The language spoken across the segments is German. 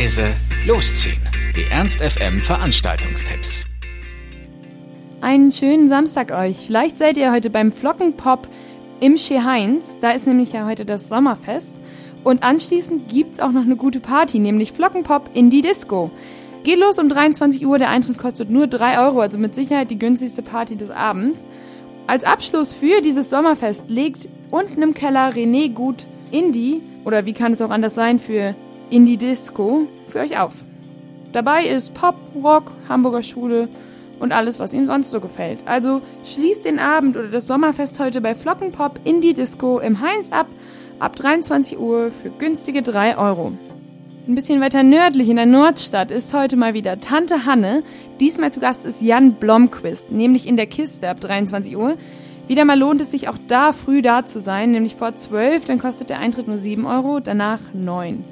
leise, losziehen. Die Ernst FM Veranstaltungstipps. Einen schönen Samstag euch. Vielleicht seid ihr heute beim Flockenpop im Heinz. Da ist nämlich ja heute das Sommerfest. Und anschließend gibt's auch noch eine gute Party, nämlich Flockenpop in die Disco. Geht los um 23 Uhr, der Eintritt kostet nur 3 Euro, also mit Sicherheit die günstigste Party des Abends. Als Abschluss für dieses Sommerfest legt unten im Keller René Gut Indie, oder wie kann es auch anders sein, für Indie Disco, für euch auf. Dabei ist Pop, Rock, Hamburger Schule und alles, was ihm sonst so gefällt. Also schließt den Abend oder das Sommerfest heute bei Flockenpop Indie Disco im Heinz ab, ab 23 Uhr für günstige 3 Euro. Ein bisschen weiter nördlich in der Nordstadt ist heute mal wieder Tante Hanne. Diesmal zu Gast ist Jan Blomquist, nämlich in der Kiste ab 23 Uhr. Wieder mal lohnt es sich auch da früh da zu sein, nämlich vor 12, dann kostet der Eintritt nur 7 Euro, danach 9.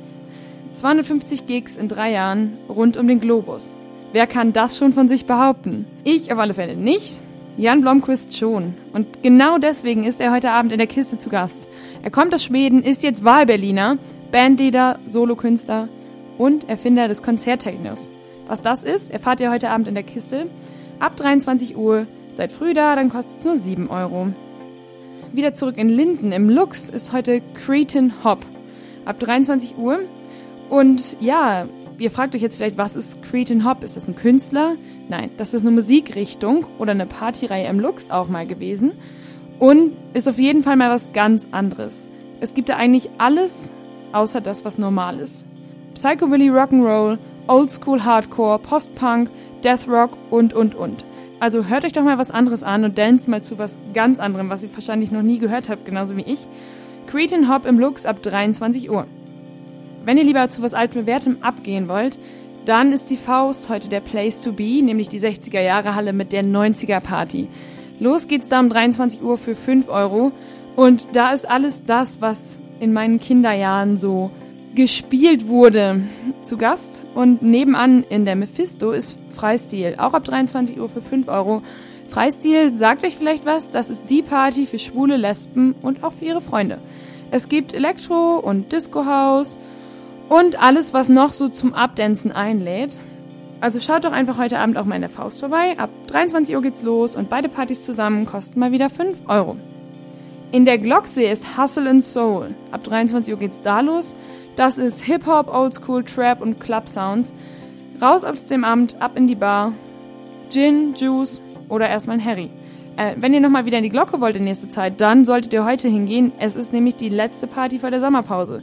250 Gigs in drei Jahren rund um den Globus. Wer kann das schon von sich behaupten? Ich auf alle Fälle nicht. Jan Blomqvist schon. Und genau deswegen ist er heute Abend in der Kiste zu Gast. Er kommt aus Schweden, ist jetzt Wahlberliner, Bandleader, Solokünstler und Erfinder des Konzerttechnos. Was das ist, erfahrt ihr heute Abend in der Kiste. Ab 23 Uhr. Seid früh da, dann kostet es nur 7 Euro. Wieder zurück in Linden. Im Lux ist heute Cretan Hop. Ab 23 Uhr und ja, ihr fragt euch jetzt vielleicht, was ist Cretan Hop? Ist das ein Künstler? Nein, das ist eine Musikrichtung oder eine Partyreihe im Lux auch mal gewesen. Und ist auf jeden Fall mal was ganz anderes. Es gibt da eigentlich alles, außer das, was normal ist. Psychobilly Rock'n'Roll, Oldschool Hardcore, Post-Punk, Death Rock und, und, und. Also hört euch doch mal was anderes an und dance mal zu was ganz anderem, was ihr wahrscheinlich noch nie gehört habt, genauso wie ich. Cretan Hop im Lux ab 23 Uhr. Wenn ihr lieber zu was altbewährtem abgehen wollt, dann ist die Faust heute der Place to be, nämlich die 60er Jahre Halle mit der 90er Party. Los geht's da um 23 Uhr für 5 Euro und da ist alles das, was in meinen Kinderjahren so gespielt wurde, zu Gast. Und nebenan in der Mephisto ist Freistil, auch ab 23 Uhr für 5 Euro. Freistil sagt euch vielleicht was, das ist die Party für schwule Lesben und auch für ihre Freunde. Es gibt Elektro und Disco House und alles, was noch so zum Abdancen einlädt. Also schaut doch einfach heute Abend auch mal in der Faust vorbei. Ab 23 Uhr geht's los und beide Partys zusammen kosten mal wieder 5 Euro. In der Glocksee ist Hustle and Soul. Ab 23 Uhr geht's da los. Das ist Hip-Hop, Oldschool, Trap und Club Sounds. Raus aus dem Amt, ab in die Bar. Gin, Juice oder erstmal ein Harry. Äh, wenn ihr nochmal wieder in die Glocke wollt in nächster Zeit, dann solltet ihr heute hingehen. Es ist nämlich die letzte Party vor der Sommerpause.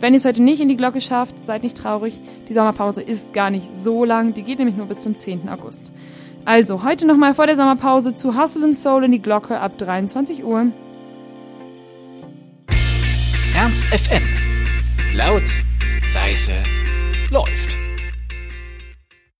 Wenn ihr es heute nicht in die Glocke schafft, seid nicht traurig. Die Sommerpause ist gar nicht so lang. Die geht nämlich nur bis zum 10. August. Also, heute nochmal vor der Sommerpause zu Hustle and Soul in die Glocke ab 23 Uhr. Ernst FM. Laut, leise, läuft.